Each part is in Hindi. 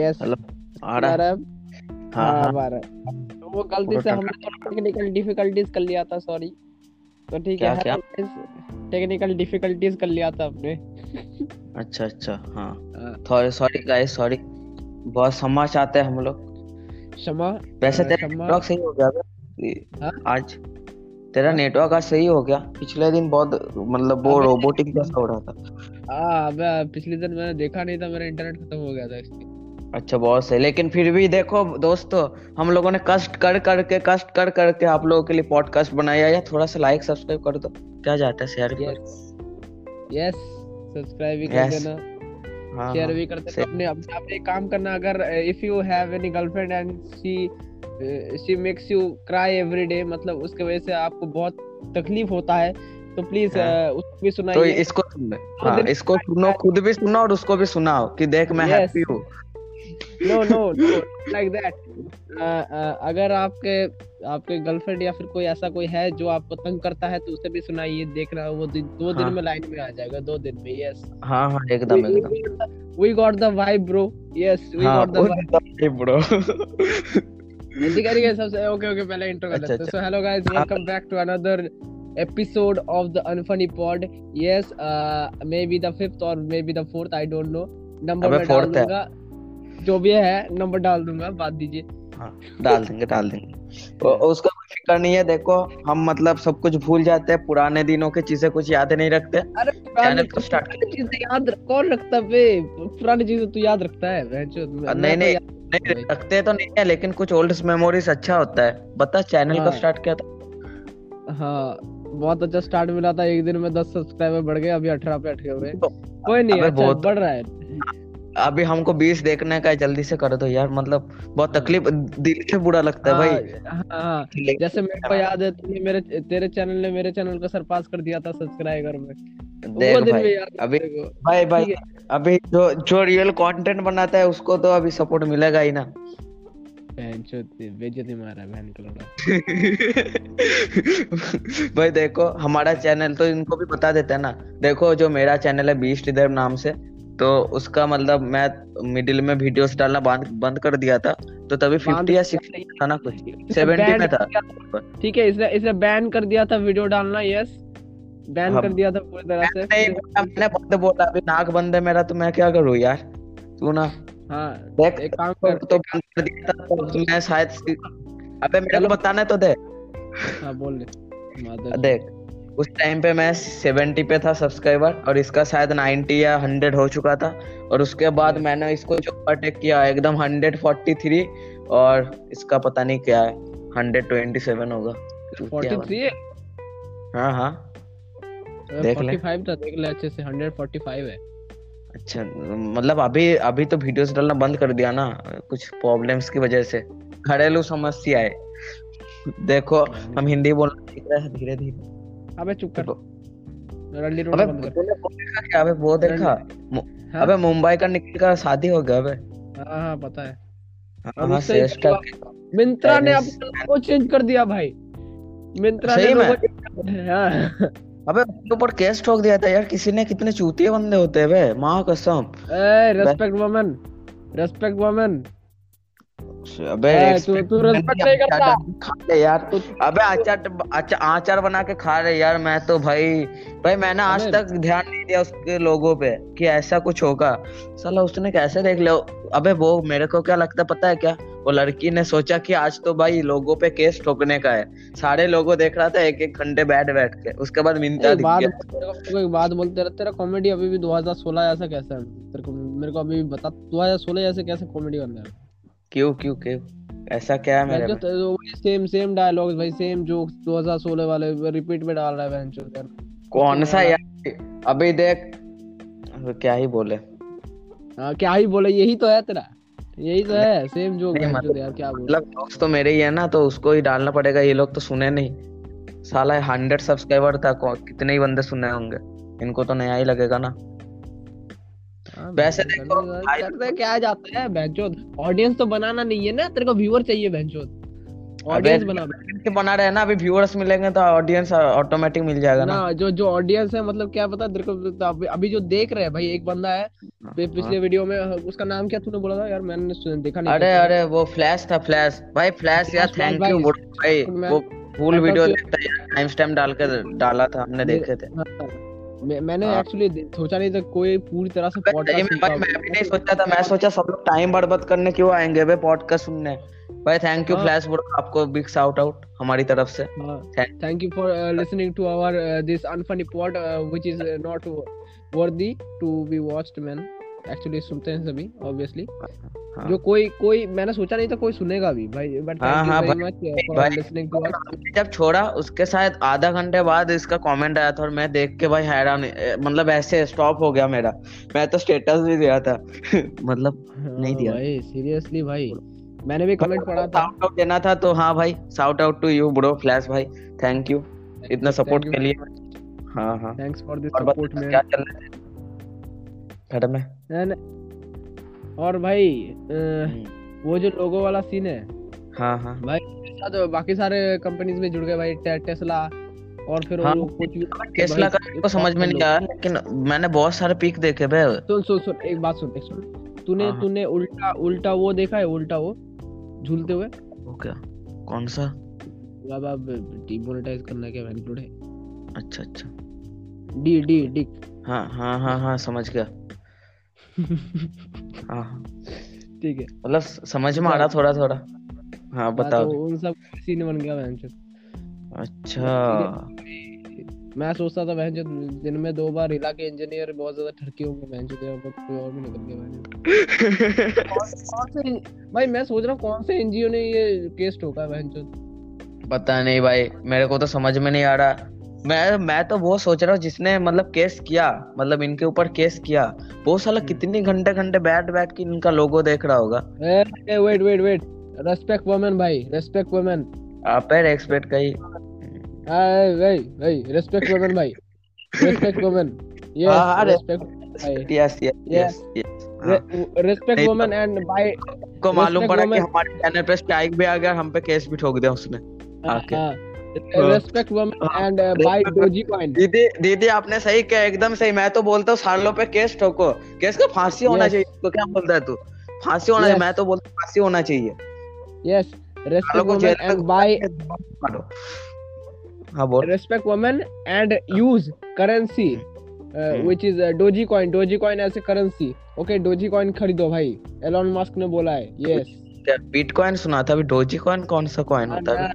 यस हेलो आ आ रहा है हाँ हाँ। आ रहा तो वो गलती से हमने टेक्निकल डिफिकल्टीज कर लिया था सॉरी तो ठीक है टेक्निकल डिफिकल्टीज कर लिया था अपने अच्छा अच्छा हाँ। सॉरी गाइस सॉरी बहुत क्षमा चाहते हैं हम लोग। क्षमा? वैसे तेरा नेटवर्क सही हो गया आज। तेरा नेटवर्क आज सही हो गया। पिछले दिन बहुत मतलब वो रोबोटिक जैसा हो रहा था। हाँ अबे पिछले दिन मैंने देखा नहीं था मेरा इंटरनेट खत्म हो गया था इसलिए। अच्छा बहुत सही। लेकिन फिर भी देखो दोस्तों हम लोगों ने कष्ट कर करके कष्ट कर करके आप लोगों के लिए पॉडकास्ट बनाया। या थोड़ा सा लाइक सब्सक्राइब कर दो। क्या जाता है शेयर यस सब्सक्राइब भी कर देना। हाँ शेयर हाँ। भी कर देना अपने अपने काम करना। अगर if you have any girlfriend and she she makes you cry every day मतलब उसके वजह से आपको बहुत तकलीफ़ होता है तो प्लीज़ हाँ। उसको भी तो सुनाइए। इसको सुन हाँ इसको सुनो खुद भी सुनो और उसको भी सुनाओ कि देख मैं हैप्पी हूँ। नो नो लाइक दैट अगर आपके आपके गर्लफ्रेंड या फिर कोई ऐसा कोई है जो आपको तंग करता है तो उसे भी सुनाइए देखना वो दिन, दो दिन हाँ। में लाइन में आ जाएगा दो दिन में यस हाँ हाँ एकदम एकदम। bro. Yes we हाँ got the वो vibe. एकदम ब्रो ऐसे करिए सबसे ओके ओके पहले इंट्रो कर अच्छा लेते हैं। सो हेलो गाइस हाँ। Welcome back to another episode of the unfunny pod. Yes uh, maybe the fifth or maybe the fourth i don't know. Number अबे मैं डाल दूँगा जो भी है नंबर डाल दूँगा बात दीजिए। हाँ डाल देंगे डाल देंगे। वो उसका कोई फ़िक्र नहीं है देखो हम मतलब सब कुछ भूल जाते हैं पुराने दिनों की चीज़ें कुछ याद नहीं रखते। अरे पुरानी चैनल को स्टार्ट चीज़ें याद कौन रखता बे? पुरानी चीज़ें तू याद रखता है नहीं तो नहीं नहीं रखते तो नहीं है लेकिन कुछ ओल्ड मेमोरीज अच्छा होता है। बता चैनल को हाँ। स्टार्ट किया था? हाँ बहुत अच्छा स्टार्ट मिला था एक दिन में दस सब्सक्राइबर बढ़ गए अभी अठारह पे अटके हुए। तो कोई नहीं अच्छा बहुत बढ़ रहा है। अभी हमको बीस देखने का है जल्दी से कर दो यार मतलब बहुत हाँ तकलीफ़ दिल से बुरा लगता है हाँ भाई हाँ। हाँ जैसे मेरे को याद है तुमने मेरे तेरे चैनल ने मेरे चैनल को सरपास कर दिया था सब्सक्राइबर में। देख भाई अभी भाई भाई अभी जो जो रियल कंटेंट बनाता है उसको तो अभी सपोर्ट मिलेगा ही ना। है भाई देखो हमारा चैनल तो इनको भी बता देते हैं ना। देखो जो मेरा चैनल है बीस्ट इधर नाम से तो उसका मतलब मैं मिडिल में वीडियोस डालना बंद बंद कर दिया था तो तभी फिफ्टी या सिक्सटी था ना कुछ? सेवेंटी में था। ठीक है इसने इसने बैन कर दिया था वीडियो डालना यस बैन हाँ। कर दिया था पूरी तरह से। मैंने बंद बोला अभी नाक बंद है मेरा तो मैं क्या करूँ यार? तू ना। हाँ देख एक काम तो, कर तो बंद कर दिया था तो मैं शायद अबे मेरे को बताना तो दे। हाँ बोल मादर देख उस टाइम पे मैं 70 पे था सब्सक्राइबर और इसका शायद 90 या 100 हो चुका था और उसके बाद मैंने इसको जो ओवरटेक किया एकदम 143 और इसका पता नहीं क्या है 127 होगा। चूतिया फोर्टी बन थ्री है? हाँ हाँ। देख ले। था देख ले अच्छे से हंड्रेड फोर्टी फाइव है। अच्छा मतलब अभी अभी तो वीडियोस डालना बंद कर दिया ना कुछ प्रॉब्लम्स की वजह से। घरेलू समस्या है देखो हम हिंदी बोलना सीख रहे हैं धीरे धीरे अबे चुप कर। देखो रंडी रोना अबे बंद कर। तूने वो देखा क्या अबे वो देखा? हाँ। अबे मुंबई का निखिल का शादी हो गया अबे। हाँ हाँ पता है। हाँ हाँ ही श्रेष्ठा हुआ मिंत्रा ने अपना लोगो चेंज कर दिया भाई। मिंत्रा ने लोगो हाँ। अबे उसके ऊपर केस ठोक दिया था यार किसी ने कितने चूतिए बंदे होते हैं बे माँ कसम। ए रेस्पेक्ट वुमेन रेस्पेक्ट वुमेन अबे तू तू रेस्पेक्ट नहीं करता खा ले यार अबे अचार अच्छा आचार बना के खा रहे यार मैं तो भाई भाई मैंने आज तक ध्यान नहीं दिया उसके लोगों पे कि ऐसा कुछ होगा। साला उसने कैसे देख लिया अबे वो मेरे को क्या लगता है पता है क्या? वो लड़की ने सोचा कि आज तो भाई लोगों पे केस ठोकने का है। सारे लोगों देख रहा था एक एक घंटे बैठ बैठ के उसके बाद दिख बात गया। तेरे को तेरे को एक बात बोलते रहे तेरा कॉमेडी अभी भी 2016 ऐसा कैसा है? तेरे को मेरे को अभी बता 2016 ऐसे कैसे कॉमेडी कर रहा है क्यों क्यों क्यों? ऐसा क्या है मेरे तो वही सेम सेम डायलॉग्स भाई सेम जोक्स 2016 वाले रिपीट में डाल रहा है बहन यार। कौन सा यार? अभी देख। क्या ही बोले। हाँ क्या ही बोले यही तो है तेरा। यही तो है सेम जोक मतलब यार क्या बोले? मतलब दोस्त तो मेरे ही है ना तो उसको ही डालना पड़ेगा ये लोग तो सुने नहीं। साला हंड्रेड सब्सक्राइबर था कितने ही बंदे सुने होंगे। इनको तो नया ही लगेगा ना। वैसे देखो करने क्या जाता है ऑडियंस तो बनाना नहीं है ना तेरे को व्यूअर चाहिए ऑडियंस बना बना रहे ना अभी व्यूअर्स मिलेंगे तो ऑडियंस ऑटोमेटिक मिल जाएगा ना। जो जो ऑडियंस है मतलब क्या पता तेरे को तो अभी, जो देख रहे हैं भाई एक बंदा है हाँ, पिछले वीडियो में उसका नाम क्या तूने बोला था? यार मैंने देखा नहीं अरे अरे वो फ्लैश था फ्लैश भाई फ्लैश यार थैंक यू भाई भाई वो फुल वीडियो तो- देखता है टाइम स्टैम्प डाल के डाला था हमने देखे थे। हाँ, मैं, मैंने हाँ। एक्चुअली सोचा नहीं था कोई पूरी तरह से पॉडकास्ट में मैं भी नहीं सोचा था मैं सोचा सब लोग टाइम बर्बाद करने क्यों आएँगे भाई पॉडकास्ट सुनने। भाई थैंक यू हाँ। फ्लैश ब्रो आपको बिग शाउट आउट हमारी तरफ़ से। Thank you for listening to our this unfunny pod which is not worthy to be watched man actually सुनते हैं सभी ऑब्वियसली हाँ। जो कोई कोई मैंने सोचा नहीं था कोई सुनेगा भी भाई बट हाँ, थैंक यू हाँ, भाई- लिसनिंग टू अस जब छोड़ा उसके शायद आधा घंटे बाद इसका कमेंट आया था और मैं देख के भाई हैरान मतलब ऐसे स्टॉप हो गया मेरा। मैं तो स्टेटस भी दिया था। मतलब हाँ, नहीं दिया। भाई सीरियसली भाई। मैंने भी कमेंट पढ़ा था। शाउट आउट देना था तो हाँ भाई shout out to you bro Flash भाई। थैंक यू इतना सपोर्ट के लिए। हाँ हाँ। Thanks for this support man क्या चल रहा है? घर में And- और भाई हम्म, वो जो लोगो वाला सीन है। हाँ हाँ। साथ बाकी सारे कंपनीज़ में जुड़ गए भाई टे, टेस्ला और फिर हाँ, वो कुछ टेस्ला का भाई, मेरे को समझ में नहीं आया लेकिन मैंने बहुत सारे पिक देखे बे सुन सुन सुन एक बात सुन एक सुन। तूने हाँ, हाँ। तूने उल्टा उल्टा वो देखा है उल्टा वो झूलते हुए? वो क्या? कौन सा? अब अब डीमोनेटाइज करना क्या इंक्लूड है। अच्छा अच्छा। D D D. हाँ हाँ हाँ हाँ समझ गया। हाँ हाँ। ठीक है। मतलब समझ में आ रहा थोड़ा थोड़ा। हाँ हाँ, बताओ। तो उन सब सीन बन गया बहन अच्छा। मैं सोचता था बहन दिन में दो बार हिला के इंजीनियर बहुत ज़्यादा ठरकी होंगे बहन चोद कोई और भी निकल गया बहन कौन से भाई मैं सोच रहा हूँ कौन से एनजीओ ने ये केस ठोका बहन चोद पता नहीं भाई मेरे को तो समझ में नहीं आ रहा। मैं मैं तो वो सोच रहा हूँ जिसने मतलब केस किया मतलब इनके ऊपर केस किया। वो साला कितनी घंटे घंटे बैठ बैठ के इनका लोगो देख रहा होगा। Wait wait wait respect women भाई रेस्पेक्ट वुमेन आप है एक्सपेक्ट कही। भाई भाई रेस्पेक्ट वुमेन भाई। रेस्पेक्ट वुमेन हाँ, हाँ, यस रेस्पेक्ट भाई। Yes yes respect women and buy को मालूम पड़ा कि हमारे चैनल पे स्ट्राइक भी आ गया हम पे केस भी ठोक दिया उसने। आके। Respect women and buy Dogecoin दीदी दीदी आपने सही किया एकदम सही। मैं तो बोलता हूँ सालों पे केस ठोको। केस का फांसी होना Yes. चाहिए तो क्या बोलता है तू? फांसी होना Yes. मैं तो बोलता हूँ फांसी होना चाहिए। Yes respect women and buy हाँ बोल। Respect women and use currency uh, Hmm. which is uh, doji coin doji coin as a currency okay doji coin खरीदो भाई। एलॉन मस्क ने बोला है। Yes. क्या बिटकॉइन सुना था? अभी डोजी कॉइन कौन सा कॉइन होता है?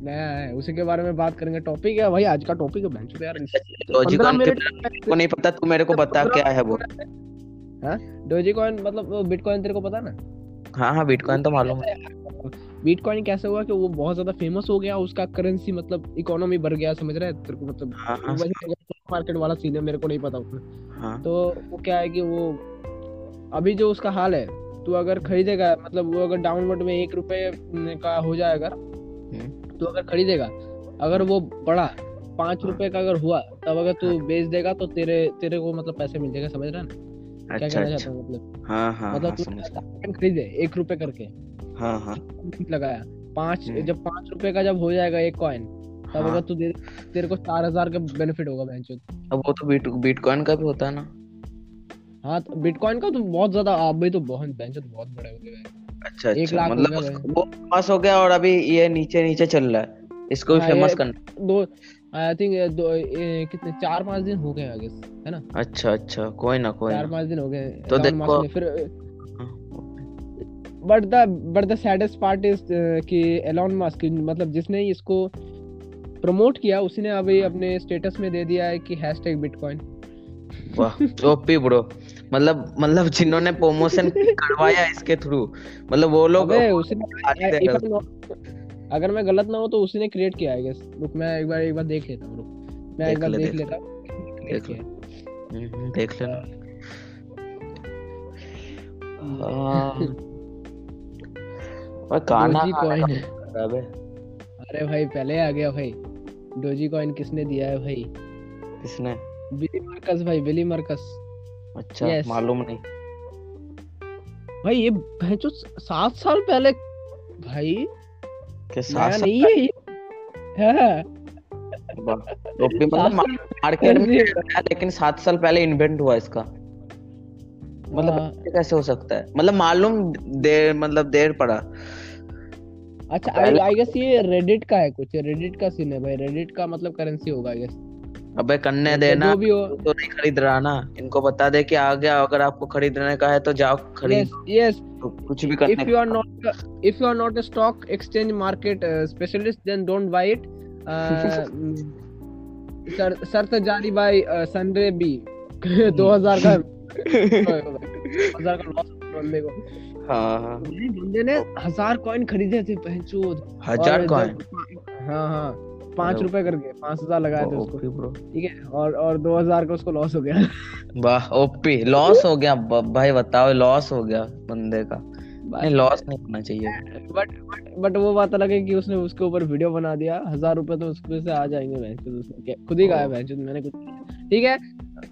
नया है उसी के बारे में बात करेंगे। टॉपिक है भाई आज का टॉपिक है बेंच यार डोजी कॉइन के में को नहीं पता तू मेरे को बता क्या है वो? डोजी कॉइन मतलब बिटकॉइन तेरे को पता ना? हाँ हाँ बिटकॉइन तो मालूम है। बिटकॉइन कैसे हुआ कि वो बहुत ज़्यादा फ़ेमस हो गया उसका करेंसी मतलब इकोनॉमी बढ़ गया समझ रहे हैं? तेरे को मतलब हाँ हाँ। मार्केट वाला सीन है मेरे को नहीं पता उतना। हाँ। तो वो क्या है कि वो अभी जो उसका हाल है तू अगर खरीदेगा मतलब वो अगर डाउनवर्ड में एक रुपए का हो जाएगा। तो अगर खरीदेगा अगर वो बड़ा पाँच हाँ। रुपए का अगर हुआ तब अगर तू बेच देगा तो तेरे तेरे को मतलब पैसे मिल जाएगा समझ रहा है ना? क्या अच्छा कहना अच्छा। चाहता हूँ मतलब? हाँ हाँ मतलब हाँ तू खरीदे एक रुपए करके। हाँ हाँ। लगाया। पाँच हम्म। जब पाँच रुपए का जब हो जाएगा एक कॉइन तब हाँ। अगर तू दे तेरे को चार हज़ार का बेनिफिट होगा बैंक अब वो तो बिट बिटकॉइन का भी होता है ना। हाँ तो बिटकॉइन का तो बहुत ज़्यादा अभी तो बहुत बेंच तो बहुत बड़े हो गए अच्छा एक अच्छा लाख मतलब वो फ़ेमस हो गया और अभी ये नीचे नीचे चल रहा है। इसको भी हाँ, फ़ेमस करना दो आई थिंक दो ए, कितने चार पाँच दिन हो गए आई गेस है ना? अच्छा अच्छा कोई ना कोई चार पाँच दिन हो गए तो देखो- फिर हाँ, but the but the saddest part is कि एलॉन मस्क मतलब जिसने इसको प्रमोट किया उसने अभी अपने स्टेटस में दे दिया है कि हैशटैग बिटकॉइन वाह ओपी ब्रो मतलब मतलब जिन्होंने प्रमोशन करवाया इसके थ्रू मतलब वो लोग अगर मैं गलत ना हो तो उसने क्रिएट किया है गेस रुक मैं एक बार एक बार देख लेता हूँ रुक। मैं एक बार देख लेता हूँ। देख किया ले। है। हम्म, देख लेना। अबे? अरे भाई पहले आ गया भाई। डोजी कॉइन किसने दिया है भाई? किसने? बिली मार्कस भाई बिली मार्कस। अच्छा Yes. मालूम नहीं। भाई ये भैंचो सात साल पहले भाई के साथ नया साथ नहीं है ये। हाँ, टोपी मतलब मार्केट में साल है, लेकिन सात साल पहले इन्वेंट हुआ इसका। मतलब हाँ। कैसे हो सकता है? मतलब मालूम देर मतलब देर पड़ा। अच्छा आई आई गेस ये रेडिट का है कुछ। रेडिट का सीन है भाई। रेडिट का मतलब करेंसी होगा आई गेस अबे करने देना जो भी हो। तो नहीं खरीद रहा ना। इनको बता दे कि आ गया अगर आपको खरीदने का है तो जाओ खरीद। यस यस तो कुछ भी करने are not if you are not a stock exchange market uh, specialist then don't buy it. Uh, sir शर्त जारी बाय सनरे बी 2000 का 2000 का लॉस बंदे को। हाँ। हाँ बंदे ने हज़ार कॉइन खरीदे थे पहचूद हज़ार कॉइन जब- हाँ हाँ। पाँच रुपए करके पाँच हज़ार लगाए थे उसको। ठीक है और और दो हज़ार का उसको लॉस हो गया। वाह ओपी लॉस हो गया। भाई बताओ लॉस हो गया बंदे का। नहीं लॉस नहीं होना चाहिए। बट बट वो बात अलग है कि उसने उसके ऊपर वीडियो बना दिया। हज़ार रुपए तो उसके से आ जाएँगे खुद ही कहा है मैंने कुछ। ठीक है?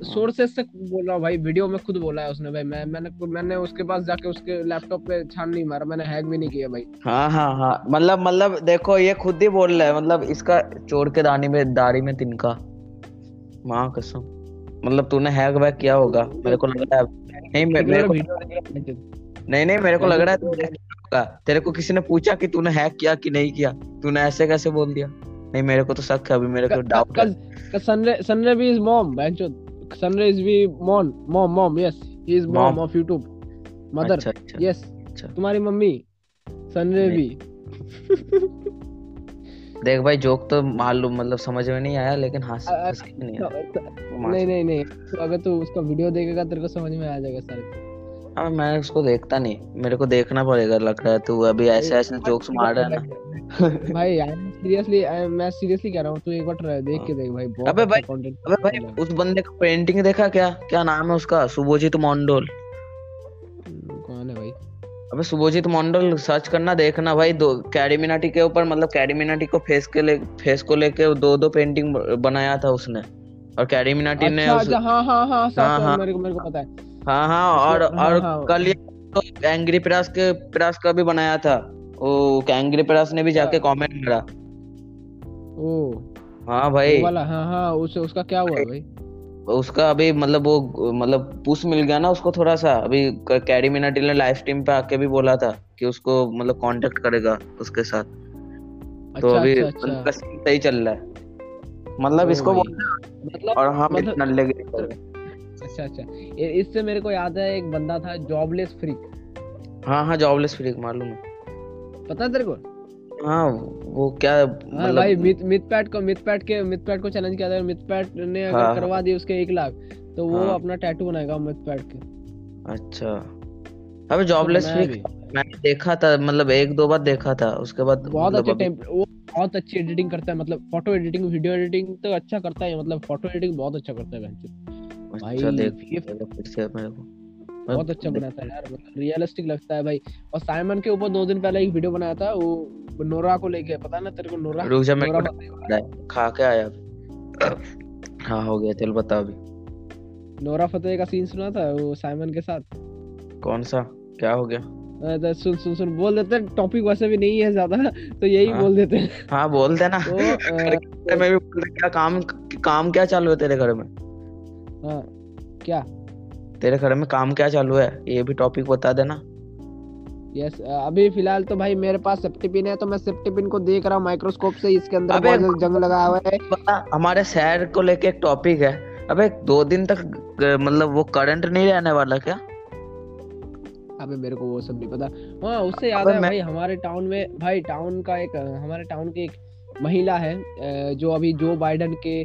सोर्सेस से बोल रहा हूँ भाई वीडियो में खुद बोला है उसने भाई मैं मैंने मैंने उसके पास जाके उसके लैपटॉप पे छान नहीं मारा मैंने हैक भी नहीं किया भाई। हाँ हाँ हाँ। मतलब मतलब देखो ये खुद ही बोल रहा है मतलब इसका चोर के दानी में दाढ़ी में तिनका। माँ कसम। मतलब तूने हैक वैक किया होगा मेरे को लग रहा है। नहीं मेरे को नहीं नहीं मेरे को लग रहा है होगा। तेरे को किसी ने पूछा कि तूने हैक किया कि नहीं किया? तूने ऐसे कैसे बोल दिया? नहीं मेरे को तो शक है अभी मेरे को डाउट है। Sunray Sunraybee is mom भैंचोद सनरे इज़ भी mom mom mom yes he is mom of YouTube mother yes तुम्हारी मम्मी सनरे भी। देख भाई जोक तो मालूम मतलब समझ में नहीं आया लेकिन हंस अ- अ- नहीं नहीं नहीं नहीं। तो अगर तू उसका वीडियो देखेगा तेरे को समझ में आ जाएगा सारे। हाँ मैं उसको देखता नहीं। मेरे को देखना पड़ेगा लग रहा है तू अभी ऐसे ऐसे जोक्स मार रहा है ना। भाई सीरियसली मैं सीरियसली कह रहा हूँ तू एक बार देख के देख भाई बहुत अबे अच्छा भाई, अबे भाई उस बंदे का पेंटिंग देखा क्या? क्या नाम है उसका? सुबोजित मंडल। कौन है भाई? अबे सुबोजित मंडल सर्च करना देखना भाई दो कैडमिनाटी के ऊपर मतलब कैडमिनाटी को फेस के ले फेस को लेके दो दो पेंटिंग बनाया था उसने। और कैडमिनाटी ने अच्छा उस, अच्छा हाँ हाँ हाँ हाँ, हाँ। मेरे को मेरे को पता है। हाँ हाँ और हाँ, और हाँ। कल ये तो एंग्री पिरास के पिरास का भी बनाया था। वो एंग्री पिरास ने भी जाके हाँ। कमेंट करा ओ। हाँ वो भाई वाला हाँ हाँ उस उसका क्या हुआ भाई? उसका अभी मतलब वो मतलब पुश मिल गया ना उसको थोड़ा सा अभी कैरी मिनाटी ने लाइव स्ट्रीम पे आके भी बोला था कि उसको मतलब कांटेक्ट करेगा उसके साथ। तो अच्छा अभी अच्छा अच्छा। सही चल रहा है। मतलब इसको भाई। बोल मतलब और हम मतलब- नल्ले गिरे अच्छा अच्छा। इससे मेरे को याद है एक बंदा था जॉबलेस फ्रीक हाँ हाँ जॉबलेस फ्रीक मालूम है। पता है तेरे को? हाँ वो क्या हाँ मतलब भाई मिथ मिथपैट को मिथपैट के मिथपैट को चैलेंज किया था। मिथपैट ने अगर हाँ, करवा दिए उसके एक लाख तो वो हाँ। अपना टैटू बनाएगा मिथपैट के। अच्छा। अबे जॉबलेस फ्रीक मैंने देखा था मतलब एक दो बार देखा था उसके बाद बहुत मतलब अच्छे टेम्प वो बहुत अच्छी एडिटिंग करता है मतलब फ़ोटो एडिटिंग वीडियो एडिटिंग तो अच्छा करता है मतलब फ़ोटो एडिटिंग बहुत अच्छा करता है अच्छा देख ये फिर से मेरे को। बहुत अच्छा बनाता है यार रियलिस्टिक लगता है भाई। और साइमन के ऊपर दो दिन पहले एक वीडियो बनाया था वो नोरा को लेके पता ना तेरे को नोरा? रुक जा है। खा के आया हाँ हो गया चल बता अभी। नोरा फतेह का सीन सुना था वो साइमन के साथ? कौन सा? क्या हो गया? तो सुन सुन सुन बोल देते टॉपिक वैसे भी नहीं है ज़्यादा तो यही हाँ। बोल देते हैं। हाँ बोल देना तो में भी बोल क्या काम काम क्या चालू है तेरे घर में? हाँ, क्या? तेरे घर में काम क्या चालू है? ये भी टॉपिक बता देना। यस अभी फ़िलहाल तो भाई मेरे पास सेप्टिपिन है तो मैं सेप्टिपिन को देख रहा हूँ माइक्रोस्कोप से इसके अंदर बहुत जंग लगा हुआ है। हमारे शहर को लेके एक टॉपिक है। अबे दो दिन तक मतलब वो करंट नहीं रहने वाला क्या? अबे मेरे को वो सब नहीं पता। हाँ उससे याद है मैं- भाई हमारे टाउन में भाई टाउन का एक हमारे टाउन की एक महिला है जो अभी जो बाइडन के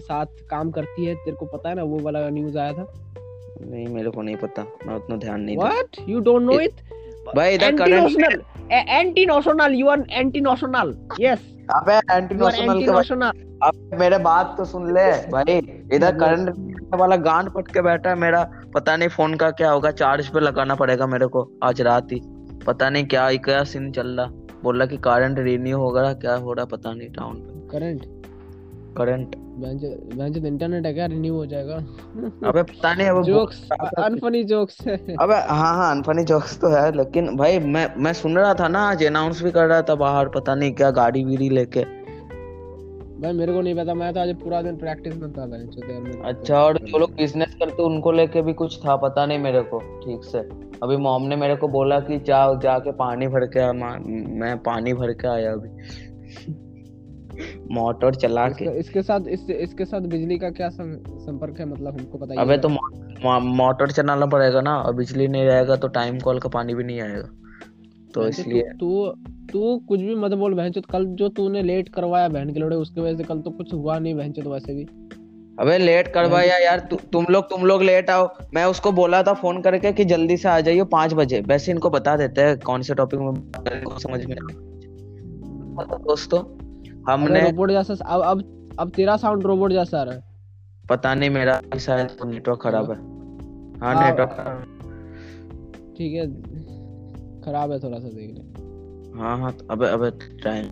साथ काम करती है तेरे को पता है ना वो वाला न्यूज़ आया था। नहीं मेरे को नहीं पता मैं उतना ध्यान नहीं what you don't know it भाई इधर anti current anti national you are anti national yes अबे एंटी नेशनल के नेशनल अब मेरे बात तो सुन ले भाई। इधर करंट वाला गांड पट के बैठा है मेरा पता नहीं फ़ोन का क्या होगा चार्ज पे लगाना पड़ेगा मेरे को आज रात ही। पता नहीं क्या क्या सीन चल रहा। बोला कि करंट रिन्यू होगा क्या हो रहा पता नहीं टाउन पे। करंट करंट बेंच इंटरनेट है क्या? रिन्यू हो जाएगा। अबे पता नहीं अब जोक्स अनफनी जोक्स अबे हाँ हाँ अनफनी जोक्स तो है लेकिन भाई मैं मैं सुन रहा था ना आज अनाउंस भी कर रहा था बाहर पता नहीं क्या गाड़ी वीड़ी लेके। भाई मेरे को नहीं पता मैं तो आज पूरा दिन प्रैक्टिस में था बेंच अच्छा और जो लोग बिज़नेस करते उनको लेके भी कुछ था पता नहीं मेरे को ठीक से। अभी मॉम ने मेरे को बोला कि जाओ जाके पानी भर के मैं पानी भर के आया अभी। मोटर चला के। इसके साथ इस, इसके साथ बिजली का क्या संपर्क है मतलब हमको बताइए। अबे तो मोटर चलाना पड़ेगा ना और बिजली नहीं रहेगा तो टाइम कॉल का पानी भी नहीं आएगा। तो इसलिए तू तू कुछ भी मत बोल बहन कल जो तूने लेट करवाया बहन के लोड़े उसकी वजह से कल तो कुछ हुआ नहीं बहन वैसे भी। अबे लेट करवाया यार तु, तुम लोग तुम लोग लेट आओ। मैं उसको बोला था फ़ोन करके कि जल्दी से आ जाइए पाँच बजे। वैसे इनको बता देते हैं कौन से टॉपिक में समझ में मतलब दोस्तों हमने रोबोट जैसा अब अब अब तेरा साउंड रोबोट जैसा आ रहा है। पता नहीं मेरा शायद नेटवर्क खराब है। हाँ नेटवर्क हाँ। ठीक है खराब है थोड़ा सा देख ले। हाँ हाँ अबे अबे ट्राइंग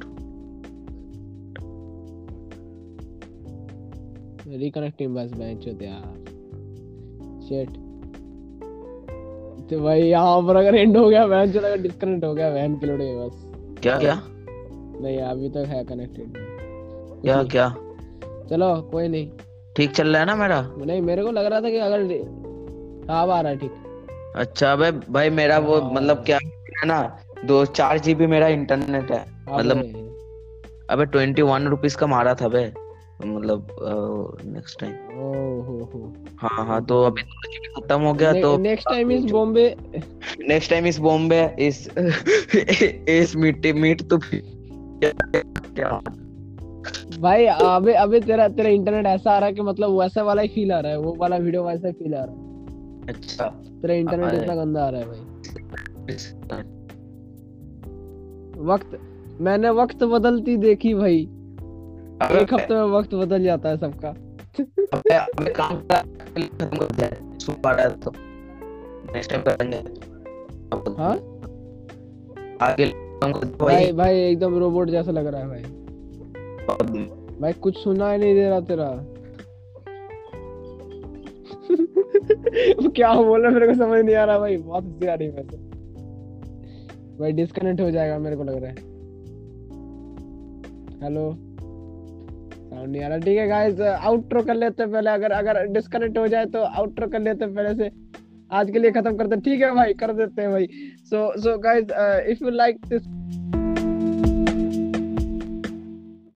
रिकनेक्टिंग बस बेंच होते यार। शिट तो भाई यहाँ पर अगर एंड हो गया वैन चला अगर डिस्कनेक्ट हो गया वैन के लोड़े बस। क्या क्या? नहीं अभी तक है कनेक्टेड क्या क्या? चलो कोई नहीं। ठीक चल रहा है ना मेरा? नहीं मेरे को लग रहा था कि अगर आ रहा है ठीक। अच्छा अबे भाई मेरा वो हाँ। मतलब क्या है ना दो चार जीबी मेरा इंटरनेट है। मतलब अबे ट्वेंटी वन रुपीज़ का मारा था बे मतलब नेक्स्ट टाइम हाँ। हाँ तो अभी खत्म हो गया तो next time is Bombay next time is Bombay इस इस मीट मीट तो भाई अबे अबे तेरा तेरा इंटरनेट ऐसा आ रहा है कि मतलब वैसा वाला ही फील आ रहा है वो वाला वीडियो वैसा ही फील आ रहा है। अच्छा। तेरा इंटरनेट इतना गंदा आ रहा है भाई। वक्त मैंने वक्त बदलती देखी भाई। एक हफ़्ते में वक्त बदल जाता है सबका। अबे अबे काम खत्म कर दिया सुबह रहा तो। नेक्स्ट टाइम करेंगे। हाँ? आगे भाई भाई एकदम रोबोट जैसा लग रहा है भाई। भाई कुछ सुना ही नहीं दे रहा तेरा। क्या बोल रहा मेरे को समझ नहीं आ रहा भाई बहुत हँसी आ रही है भाई डिस्कनेक्ट हो जाएगा मेरे को लग रहा है। हेलो साउंड नहीं आ रहा। ठीक है गाइस आउटरो कर लेते पहले। अगर अगर डिस्कनेक्ट हो जाए तो आउटरो कर लेते पहले से। आज के लिए खत्म करते हैं। ठीक है भाई, कर देते हैं भाई। So so guys if you like this